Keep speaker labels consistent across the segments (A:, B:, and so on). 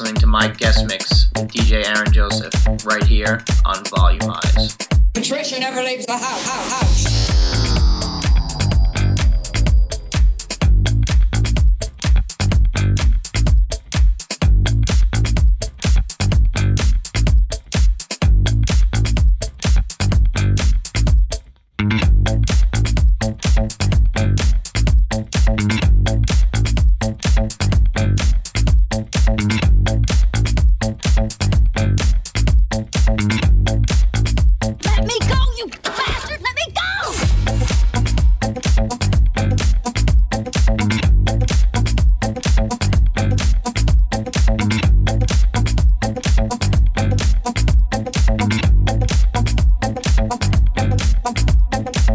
A: listening to my guest mix with DJ Aaron Joseph right here on Volumize.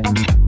B: Bye.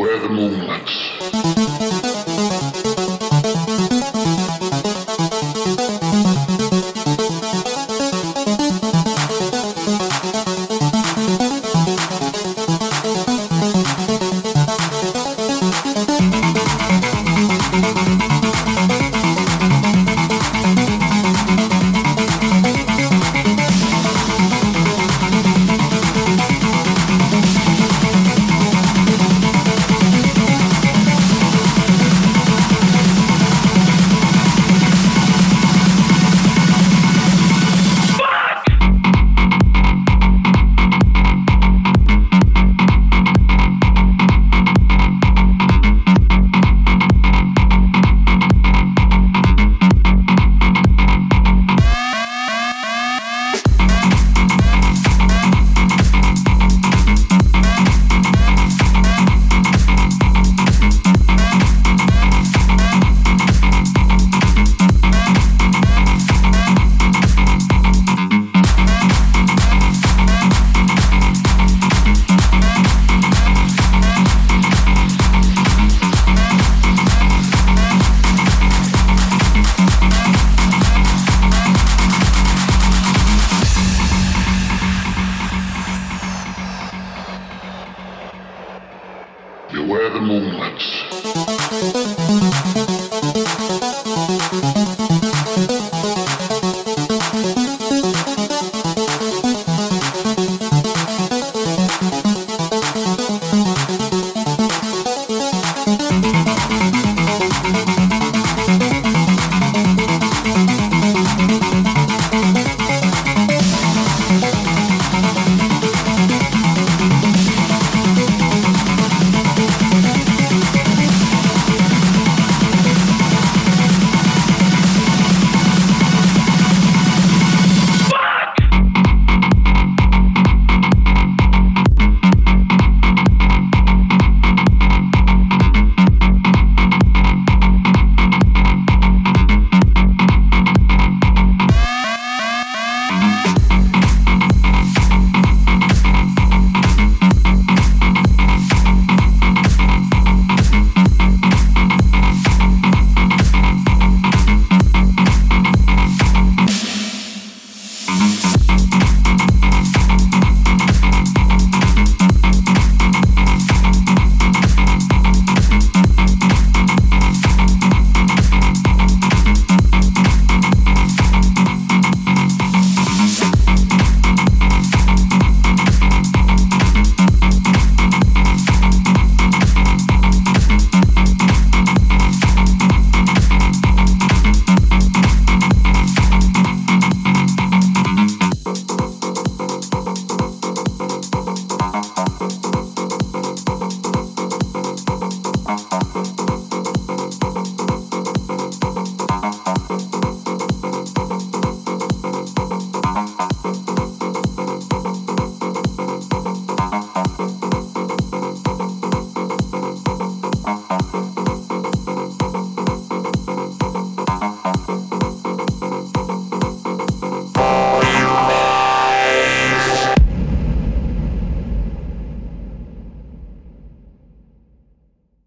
C: where the moonlights.